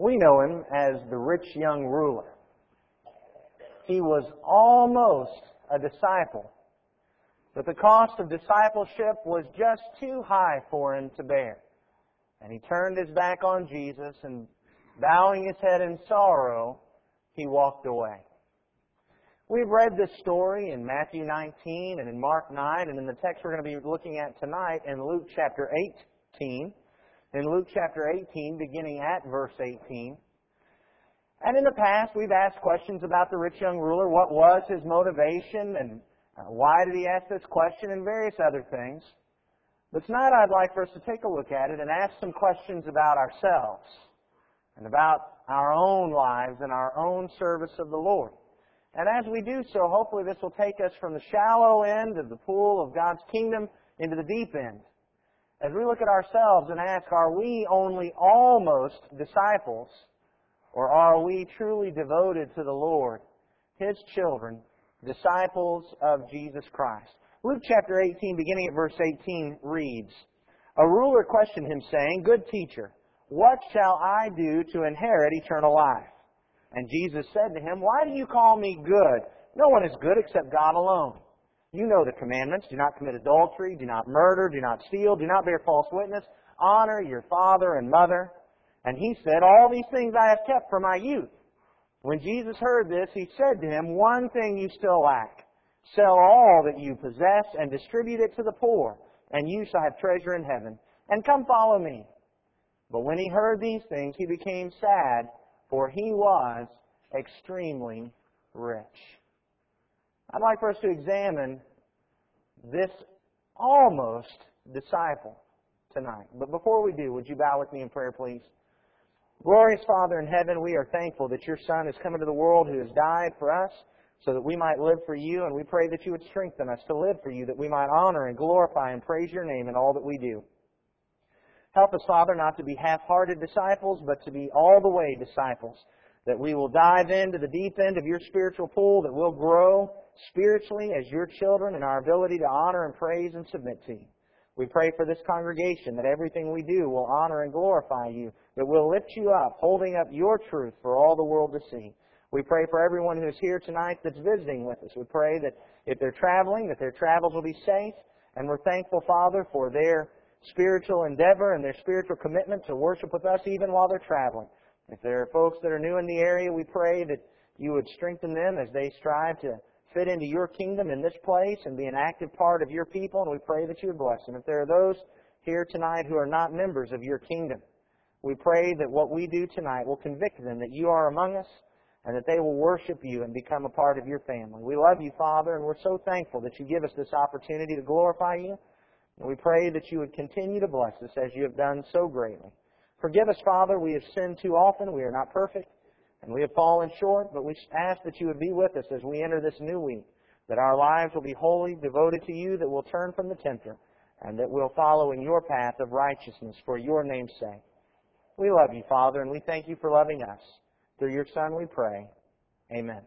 We know him as the rich young ruler. He was almost a disciple, but the cost of discipleship was just too high for him to bear. And he turned his back on Jesus and bowing his head in sorrow, he walked away. We've read this story in Matthew 19 and in Mark 9 and in the text we're going to be looking at tonight in Luke chapter 18. In Luke chapter 18, beginning at verse 18. And in the past, we've asked questions about the rich young ruler. What was his motivation and uh, why did he ask this question and various other things. But tonight I'd like for us to take a look at it and ask some questions about ourselves and about our own lives and our own service of the Lord. And as we do so, hopefully this will take us from the shallow end of the pool of God's kingdom into the deep end. As we look at ourselves and ask, are we only almost disciples, or are we truly devoted to the Lord, His children, disciples of Jesus Christ? Luke chapter 18, beginning at verse 18, reads, A ruler questioned him, saying, Good teacher, what shall I do to inherit eternal life? And Jesus said to him, Why do you call me good? No one is good except God alone. You know the commandments. Do not commit adultery. Do not murder. Do not steal. Do not bear false witness. Honor your father and mother. And he said, All these things I have kept from my youth. When Jesus heard this, he said to him, One thing you still lack. Sell all that you possess and distribute it to the poor, and you shall have treasure in heaven. And come follow me. But when he heard these things, he became sad for he was extremely rich. I'd like for us to examine this almost disciple tonight. But before we do, would you bow with me in prayer, please? Glorious Father in heaven, we are thankful that your Son has come into the world who has died for us so that we might live for you, and we pray that you would strengthen us to live for you, that we might honor and glorify and praise your name in all that we do. Help us, Father, not to be half-hearted disciples, but to be all the way disciples. That we will dive into the deep end of your spiritual pool, that we'll grow spiritually as your children and our ability to honor and praise and submit to you. We pray for this congregation that everything we do will honor and glorify you, that we'll lift you up, holding up your truth for all the world to see. We pray for everyone who's here tonight that's visiting with us. We pray that if they're traveling, that their travels will be safe. And we're thankful, Father, for their spiritual endeavor and their spiritual commitment to worship with us even while they're traveling. If there are folks that are new in the area, we pray that you would strengthen them as they strive to fit into your kingdom in this place and be an active part of your people, and we pray that you would bless them. If there are those here tonight who are not members of your kingdom, we pray that what we do tonight will convict them that you are among us and that they will worship you and become a part of your family. We love you, Father, and we're so thankful that you give us this opportunity to glorify you. And we pray that you would continue to bless us as you have done so greatly. Forgive us, Father. We have sinned too often. We are not perfect. And we have fallen short, but we ask that you would be with us as we enter this new week. That our lives will be wholly devoted to you, that we'll turn from the tempter, and that we'll follow in your path of righteousness for your name's sake. We love you, Father, and we thank you for loving us. Through your Son we pray. Amen.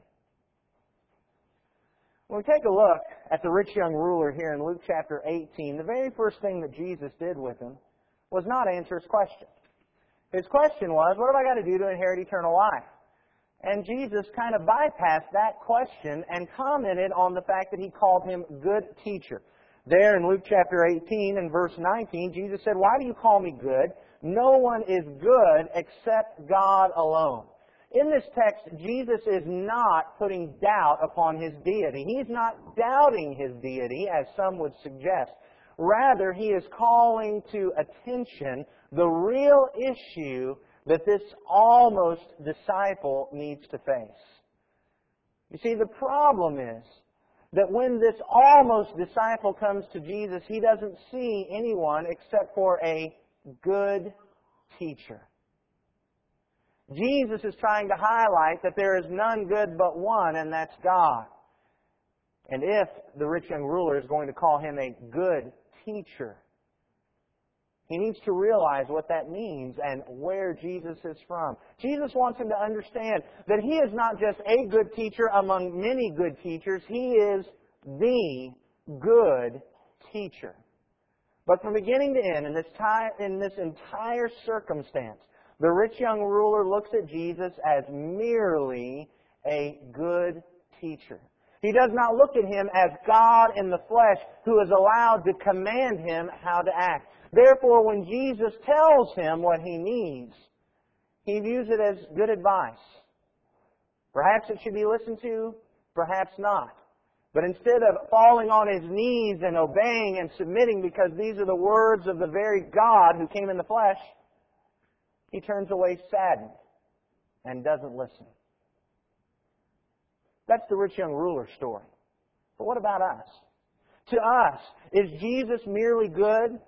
When we take a look at the rich young ruler here in Luke chapter 18, the very first thing that Jesus did with him was not answer his question. His question was, what have I got to do to inherit eternal life? And Jesus kind of bypassed that question and commented on the fact that he called him good teacher. There in Luke chapter 18 and verse 19, Jesus said, Why do you call me good? No one is good except God alone. In this text, Jesus is not putting doubt upon his deity. He's not doubting his deity, as some would suggest. Rather, he is calling to attention the real issue that this almost disciple needs to face. You see, the problem is that when this almost disciple comes to Jesus, he doesn't see anyone except for a good teacher. Jesus is trying to highlight that there is none good but one, and that's God. And if the rich young ruler is going to call him a good teacher, he needs to realize what that means and where Jesus is from. Jesus wants him to understand that he is not just a good teacher among many good teachers, he is the good teacher. But from beginning to end, in this, time, in this entire circumstance, The rich young ruler looks at Jesus as merely a good teacher. He does not look at him as God in the flesh who is allowed to command him how to act. Therefore, when Jesus tells him what he needs, he views it as good advice. Perhaps it should be listened to, perhaps not. But instead of falling on his knees and obeying and submitting because these are the words of the very God who came in the flesh, he turns away saddened and doesn't listen. That's the rich young ruler story. But what about us? To us, is Jesus merely good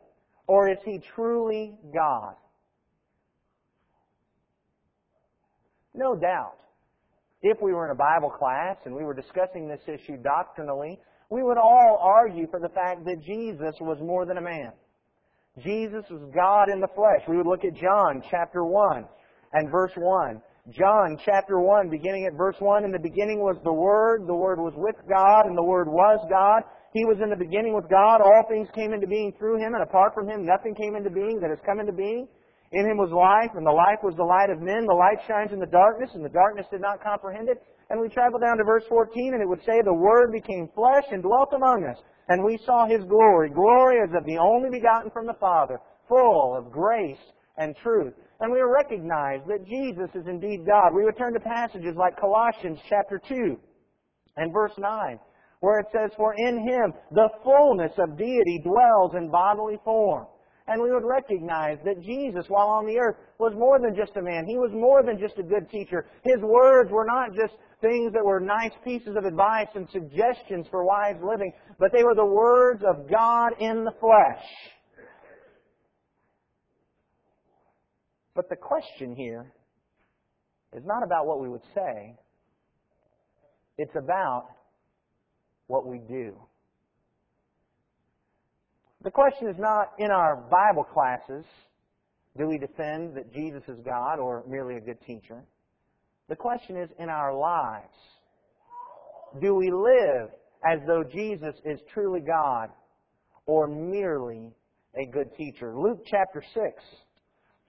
or is he truly God? No doubt. If we were in a Bible class and we were discussing this issue doctrinally, we would all argue for the fact that Jesus was more than a man. Jesus was God in the flesh. We would look at John chapter 1 and verse 1. John chapter 1, beginning at verse 1, in the beginning was the Word, the Word was with God, and the Word was God. He was in the beginning with God. All things came into being through Him, and apart from Him, nothing came into being that has come into being. In Him was life, and the life was the light of men. The light shines in the darkness, and the darkness did not comprehend it. And we travel down to verse 14, and it would say, The Word became flesh and dwelt among us, and we saw His glory. Glory as of the only begotten from the Father, full of grace and truth and we recognize that Jesus is indeed God. We would turn to passages like Colossians chapter 2 and verse 9, where it says, For in him the fullness of deity dwells in bodily form. And we would recognize that Jesus, while on the earth, was more than just a man. He was more than just a good teacher. His words were not just things that were nice pieces of advice and suggestions for wise living, but they were the words of God in the flesh. But the question here is not about what we would say, it's about what we do. The question is not in our Bible classes, do we defend that Jesus is God or merely a good teacher? The question is in our lives. Do we live as though Jesus is truly God or merely a good teacher? Luke chapter 6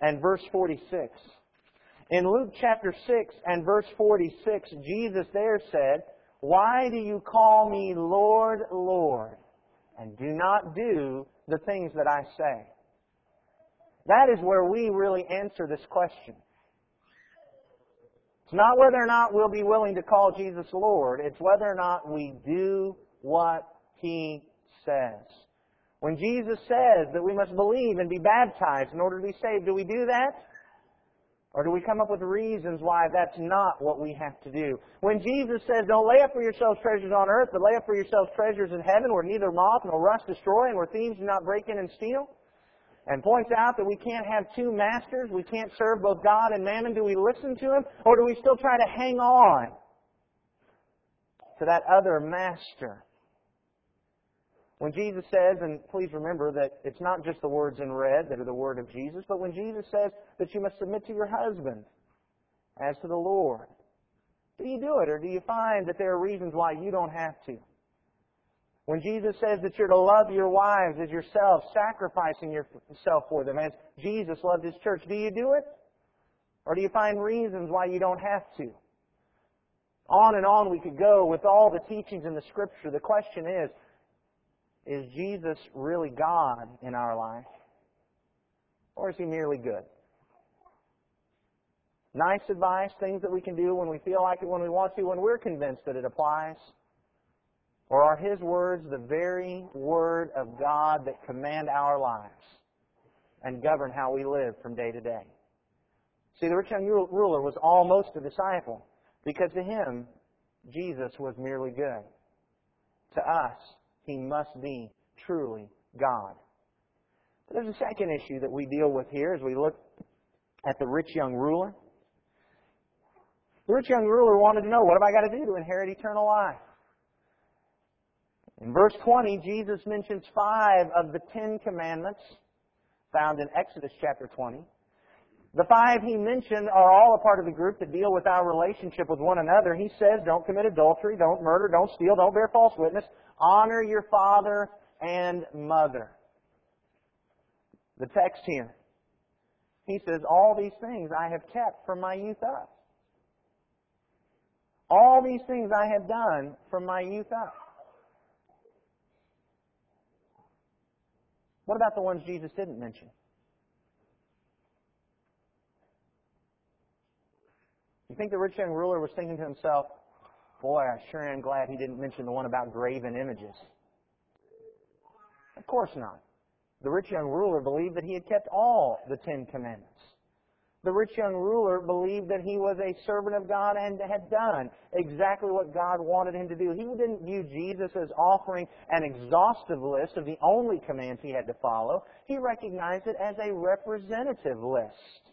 and verse 46. In Luke chapter 6 and verse 46, Jesus there said, Why do you call me Lord, Lord, and do not do the things that I say? That is where we really answer this question. It's not whether or not we'll be willing to call Jesus Lord, it's whether or not we do what He says. When Jesus says that we must believe and be baptized in order to be saved, do we do that? Or do we come up with reasons why that's not what we have to do? When Jesus says, don't lay up for yourselves treasures on earth, but lay up for yourselves treasures in heaven where neither moth nor rust destroy and where thieves do not break in and steal, and points out that we can't have two masters, we can't serve both God and mammon, do we listen to him? Or do we still try to hang on to that other master? When Jesus says, and please remember that it's not just the words in red that are the word of Jesus, but when Jesus says that you must submit to your husband as to the Lord, do you do it or do you find that there are reasons why you don't have to? When Jesus says that you're to love your wives as yourself, sacrificing yourself for them as Jesus loved His church, do you do it? Or do you find reasons why you don't have to? On and on we could go with all the teachings in the Scripture. The question is, is Jesus really God in our life? Or is he merely good? Nice advice, things that we can do when we feel like it, when we want to, when we're convinced that it applies? Or are his words the very word of God that command our lives and govern how we live from day to day? See, the rich young ruler was almost a disciple because to him, Jesus was merely good. To us, he must be truly God. But there's a second issue that we deal with here as we look at the rich young ruler. The rich young ruler wanted to know, what have I got to do to inherit eternal life? In verse 20, Jesus mentions five of the Ten Commandments found in Exodus chapter 20. The five he mentioned are all a part of the group that deal with our relationship with one another. He says, don't commit adultery, don't murder, don't steal, don't bear false witness, honor your father and mother. The text here. He says, All these things I have kept from my youth up. All these things I have done from my youth up. What about the ones Jesus didn't mention? You think the rich young ruler was thinking to himself, Boy, I sure am glad he didn't mention the one about graven images. Of course not. The rich young ruler believed that he had kept all the Ten Commandments. The rich young ruler believed that he was a servant of God and had done exactly what God wanted him to do. He didn't view Jesus as offering an exhaustive list of the only commands he had to follow. He recognized it as a representative list.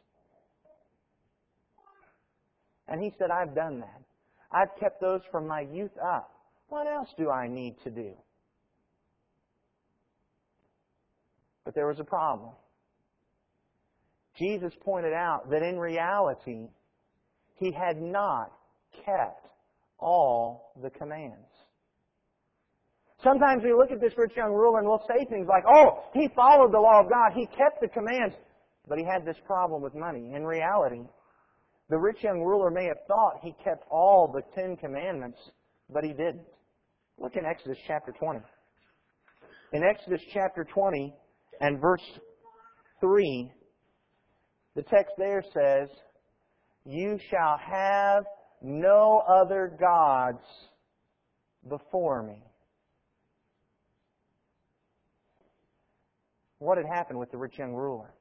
And he said, I've done that. I've kept those from my youth up. What else do I need to do? But there was a problem. Jesus pointed out that in reality, he had not kept all the commands. Sometimes we look at this rich young ruler and we'll say things like, oh, he followed the law of God, he kept the commands, but he had this problem with money. In reality, the rich young ruler may have thought he kept all the Ten Commandments, but he didn't. Look in Exodus chapter 20. In Exodus chapter 20, and verse 3, the text there says, You shall have no other gods before me. What had happened with the rich young ruler?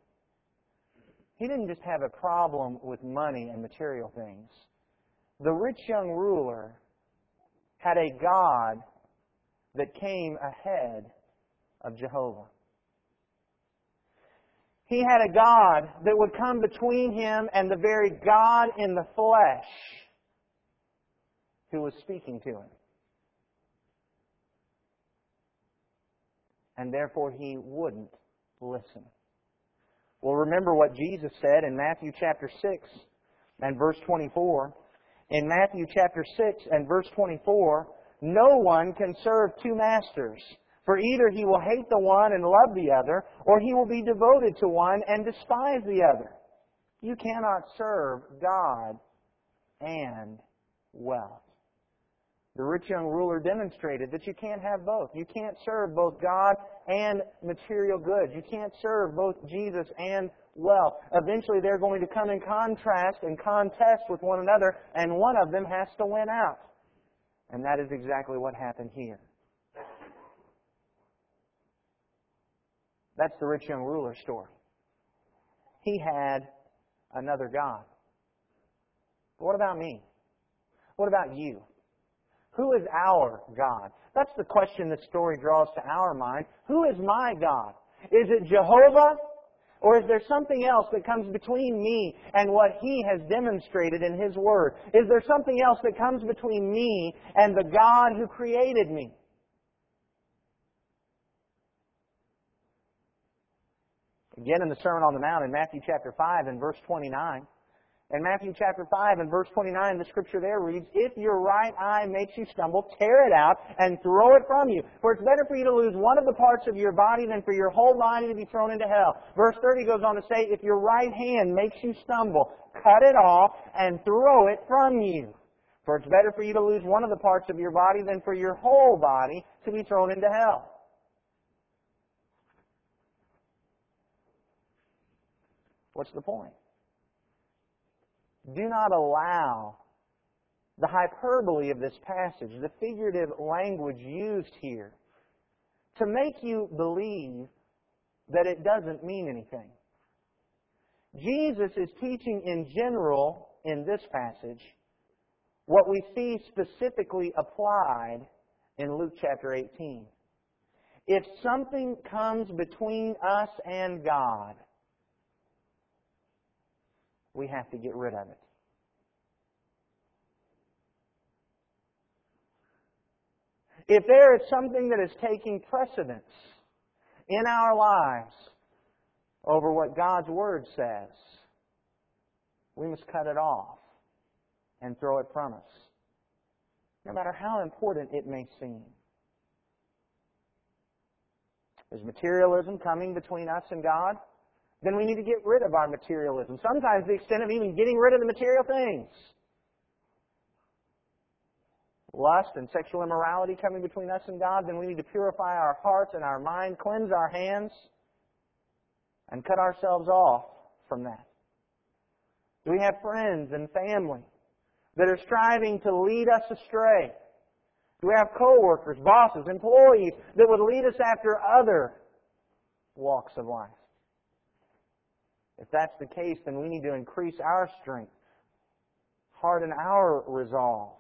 He didn't just have a problem with money and material things. The rich young ruler had a God that came ahead of Jehovah. He had a God that would come between him and the very God in the flesh who was speaking to him. And therefore he wouldn't listen. Well, remember what Jesus said in Matthew chapter 6 and verse 24. In Matthew chapter 6 and verse 24, no one can serve two masters. For either he will hate the one and love the other, or he will be devoted to one and despise the other. You cannot serve God and wealth. The rich young ruler demonstrated that you can't have both. You can't serve both God and material goods. You can't serve both Jesus and wealth. Eventually they're going to come in contrast and contest with one another, and one of them has to win out. And that is exactly what happened here. That's the rich young ruler story. He had another God. But what about me? What about you? Who is our God? That's the question this story draws to our mind. Who is my God? Is it Jehovah? Or is there something else that comes between me and what He has demonstrated in His Word? Is there something else that comes between me and the God who created me? Again in the Sermon on the Mount in Matthew chapter 5 and verse 29. In Matthew chapter 5 and verse 29, the scripture there reads, If your right eye makes you stumble, tear it out and throw it from you. For it's better for you to lose one of the parts of your body than for your whole body to be thrown into hell. Verse 30 goes on to say, If your right hand makes you stumble, cut it off and throw it from you. For it's better for you to lose one of the parts of your body than for your whole body to be thrown into hell. What's the point? Do not allow the hyperbole of this passage, the figurative language used here, to make you believe that it doesn't mean anything. Jesus is teaching in general in this passage what we see specifically applied in Luke chapter 18. If something comes between us and God, we have to get rid of it. If there is something that is taking precedence in our lives over what God's Word says, we must cut it off and throw it from us, no matter how important it may seem. Is materialism coming between us and God? Then we need to get rid of our materialism. Sometimes the extent of even getting rid of the material things. Lust and sexual immorality coming between us and God, then we need to purify our hearts and our mind, cleanse our hands, and cut ourselves off from that. Do we have friends and family that are striving to lead us astray? Do we have coworkers, bosses, employees that would lead us after other walks of life? If that's the case, then we need to increase our strength, harden our resolve,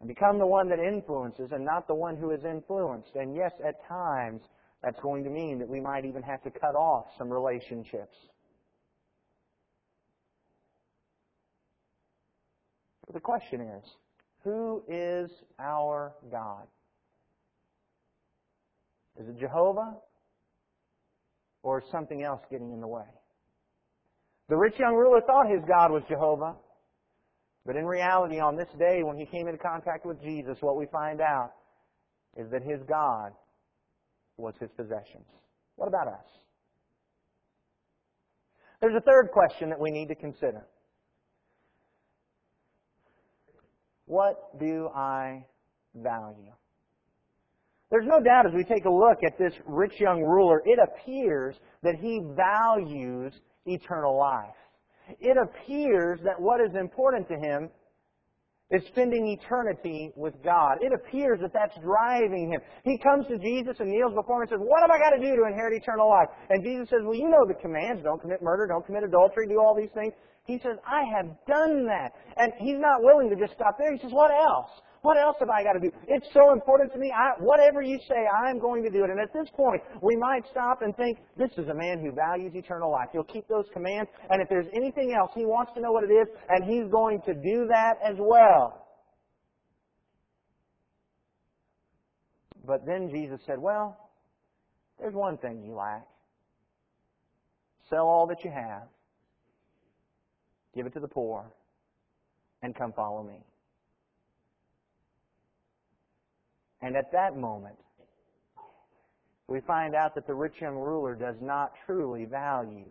and become the one that influences and not the one who is influenced. And yes, at times, that's going to mean that we might even have to cut off some relationships. But the question is, who is our God? Is it Jehovah? Or something else getting in the way? The rich young ruler thought his God was Jehovah. But in reality, on this day, when he came into contact with Jesus, what we find out is that his God was his possessions. What about us? There's a third question that we need to consider. What do I value? There's no doubt as we take a look at this rich young ruler, it appears that he values eternal life. It appears that what is important to him is spending eternity with God. It appears that that's driving him. He comes to Jesus and kneels before him and says, What have I got to do to inherit eternal life? And Jesus says, Well, you know the commands. Don't commit murder, don't commit adultery, do all these things. He says, I have done that. And he's not willing to just stop there. He says, What else? What else have I got to do? It's so important to me. I, whatever you say, I'm going to do it. And at this point, we might stop and think, this is a man who values eternal life. He'll keep those commands. And if there's anything else, he wants to know what it is, and he's going to do that as well. But then Jesus said, well, there's one thing you lack. Sell all that you have, give it to the poor, and come follow me. And at that moment, we find out that the rich young ruler does not truly value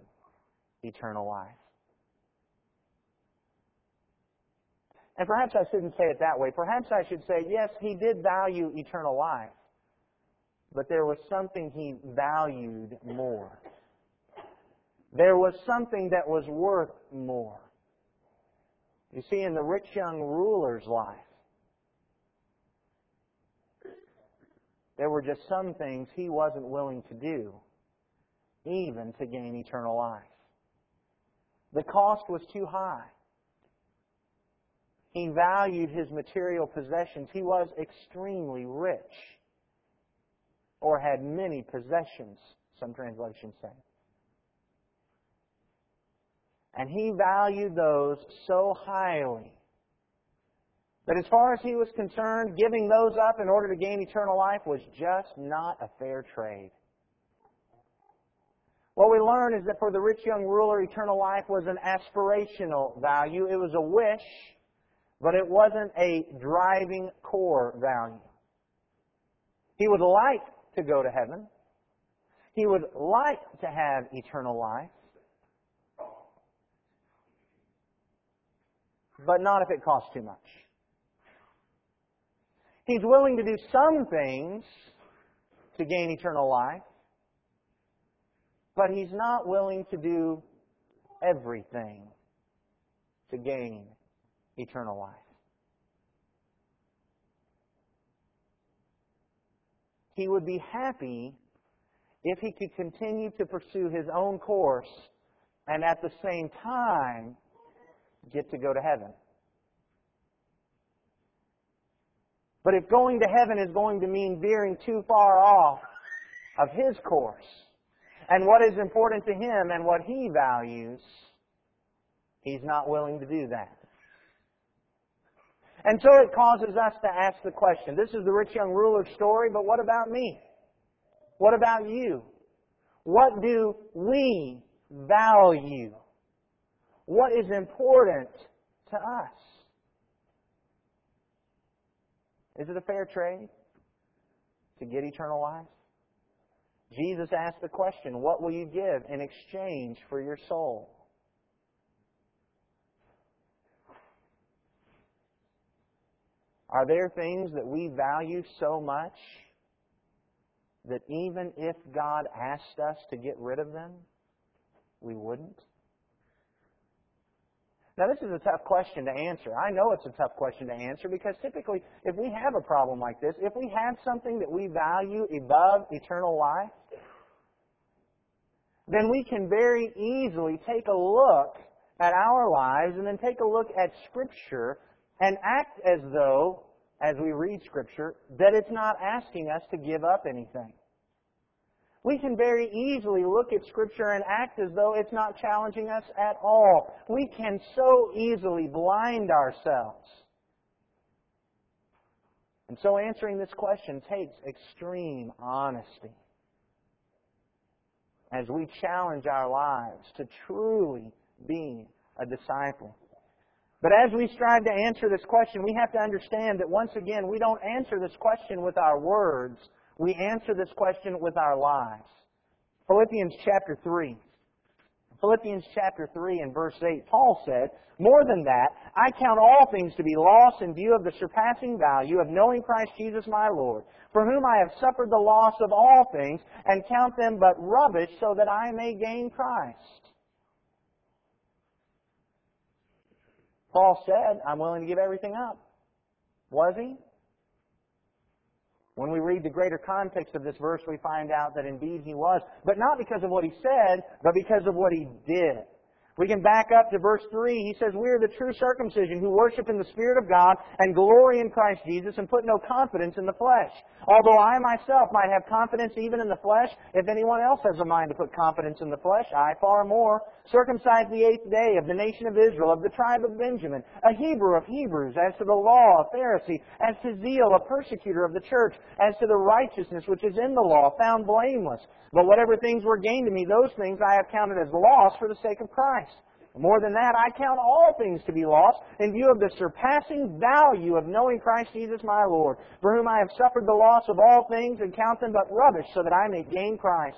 eternal life. And perhaps I shouldn't say it that way. Perhaps I should say, yes, he did value eternal life, but there was something he valued more. There was something that was worth more. You see, in the rich young ruler's life, There were just some things he wasn't willing to do, even to gain eternal life. The cost was too high. He valued his material possessions. He was extremely rich, or had many possessions, some translations say. And he valued those so highly that as far as he was concerned, giving those up in order to gain eternal life was just not a fair trade. What we learn is that for the rich young ruler, eternal life was an aspirational value. It was a wish, but it wasn't a driving core value. He would like to go to heaven. He would like to have eternal life. But not if it costs too much. He's willing to do some things to gain eternal life, but he's not willing to do everything to gain eternal life. He would be happy if he could continue to pursue his own course and at the same time get to go to heaven. But if going to heaven is going to mean veering too far off of his course and what is important to him and what he values, he's not willing to do that. And so it causes us to ask the question. This is the rich young ruler's story, but what about me? What about you? What do we value? What is important to us? Is it a fair trade to get eternal life? Jesus asked the question, What will you give in exchange for your soul? Are there things that we value so much that even if God asked us to get rid of them, we wouldn't? Now, this is a tough question to answer. I know it's a tough question to answer because typically, if we have a problem like this, if we have something that we value above eternal life, then we can very easily take a look at our lives and then take a look at Scripture and act as though, as we read Scripture, that it's not asking us to give up anything. We can very easily look at Scripture and act as though it's not challenging us at all. We can so easily blind ourselves. And so answering this question takes extreme honesty as we challenge our lives to truly be a disciple. But as we strive to answer this question, we have to understand that once again, we don't answer this question with our words, we answer this question with our lives. Philippians chapter 3. Philippians chapter 3 and verse 8, Paul said, More than that, I count all things to be lost in view of the surpassing value of knowing Christ Jesus my Lord, for whom I have suffered the loss of all things, and count them but rubbish, so that I may gain Christ. Paul said, I'm willing to give everything up. Was he? When we read the greater context of this verse, we find out that indeed he was, but not because of what he said, but because of what he did. We can back up to verse 3. He says, We are the true circumcision who worship in the Spirit of God and glory in Christ Jesus and put no confidence in the flesh. Although I myself might have confidence even in the flesh, if anyone else has a mind to put confidence in the flesh, I far more. Circumcised the eighth day of the nation of Israel, of the tribe of Benjamin, a Hebrew of Hebrews, as to the law, a Pharisee, as to zeal, a persecutor of the church, as to the righteousness which is in the law, found blameless. But whatever things were gained to me, those things I have counted as loss for the sake of Christ. More than that, I count all things to be lost in view of the surpassing value of knowing Christ Jesus my Lord, for whom I have suffered the loss of all things and count them but rubbish so that I may gain Christ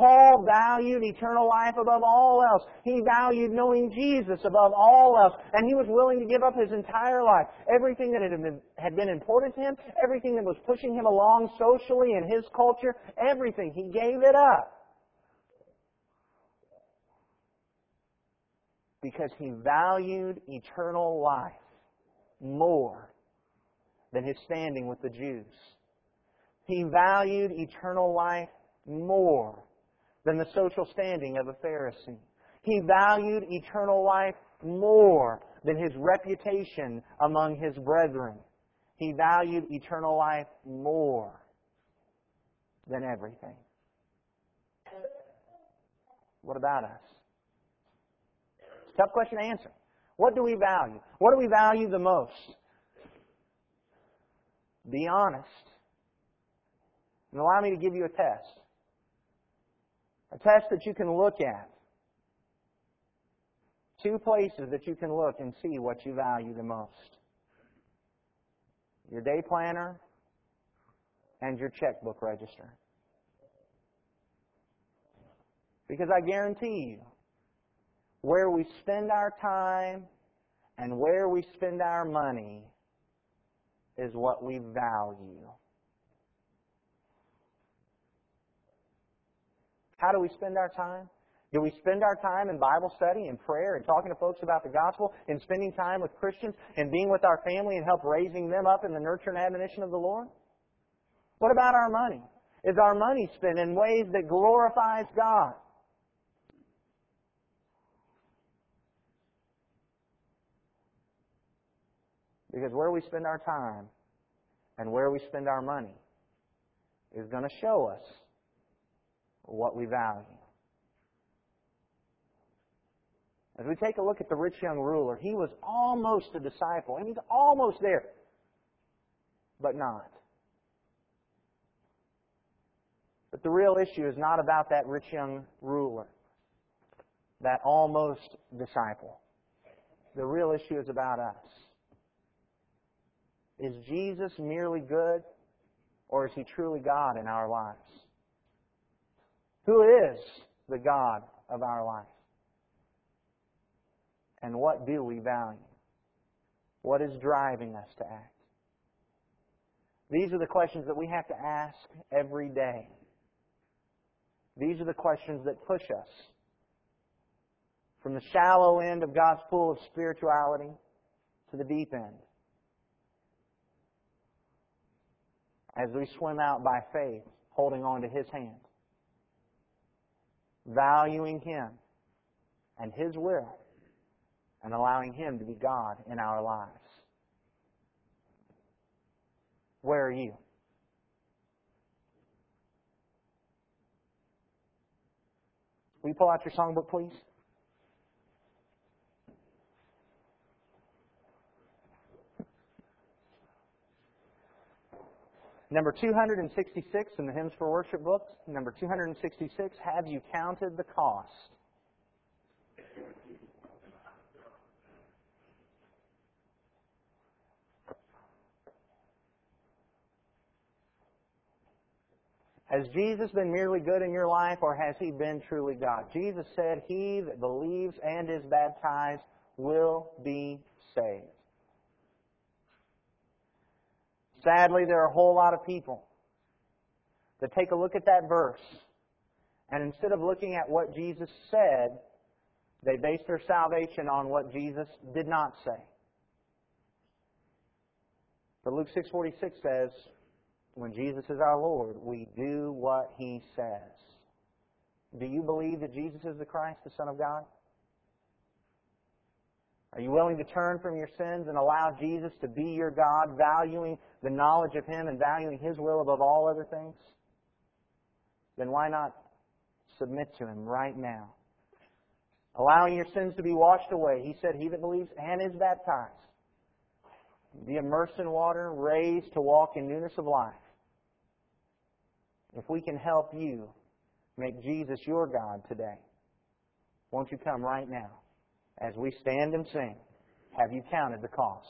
Paul valued eternal life above all else. He valued knowing Jesus above all else. And he was willing to give up his entire life. Everything that had been, had been important to him, everything that was pushing him along socially in his culture, everything. He gave it up. Because he valued eternal life more than his standing with the Jews. He valued eternal life more than the social standing of a Pharisee. He valued eternal life more than his reputation among his brethren. He valued eternal life more than everything. What about us? Tough question to answer. What do we value? What do we value the most? Be honest. And allow me to give you a test. A test that you can look at. Two places that you can look and see what you value the most. Your day planner and your checkbook register. Because I guarantee you, where we spend our time and where we spend our money is what we value. How do we spend our time? Do we spend our time in Bible study and prayer and talking to folks about the gospel and spending time with Christians and being with our family and help raising them up in the nurture and admonition of the Lord? What about our money? Is our money spent in ways that glorifies God? Because where we spend our time and where we spend our money is going to show us what we value. As we take a look at the rich young ruler, he was almost a disciple. He was almost there, but not. But the real issue is not about that rich young ruler, that almost disciple. The real issue is about us. Is Jesus merely good, or is he truly God in our lives? Who is the God of our life? And what do we value? What is driving us to act? These are the questions that we have to ask every day. These are the questions that push us from the shallow end of God's pool of spirituality to the deep end. As we swim out by faith, holding on to His hand, valuing Him and His will, and allowing Him to be God in our lives. Where are you? Will you pull out your songbook, please? Number 266 in the Hymns for Worship book. Number 266, Have You Counted the Cost? Has Jesus been merely good in your life or has he been truly God? Jesus said, He that believes and is baptized will be saved. Sadly, there are a whole lot of people that take a look at that verse and instead of looking at what Jesus said, they base their salvation on what Jesus did not say. But Luke 6:46 says, when Jesus is our Lord, we do what He says. Do you believe that Jesus is the Christ, the Son of God? Are you willing to turn from your sins and allow Jesus to be your God, valuing the knowledge of Him and valuing His will above all other things? Then why not submit to Him right now? Allowing your sins to be washed away. He said, He that believes and is baptized, be immersed in water, raised to walk in newness of life. If we can help you make Jesus your God today, won't you come right now as we stand and sing? Have you counted the cost?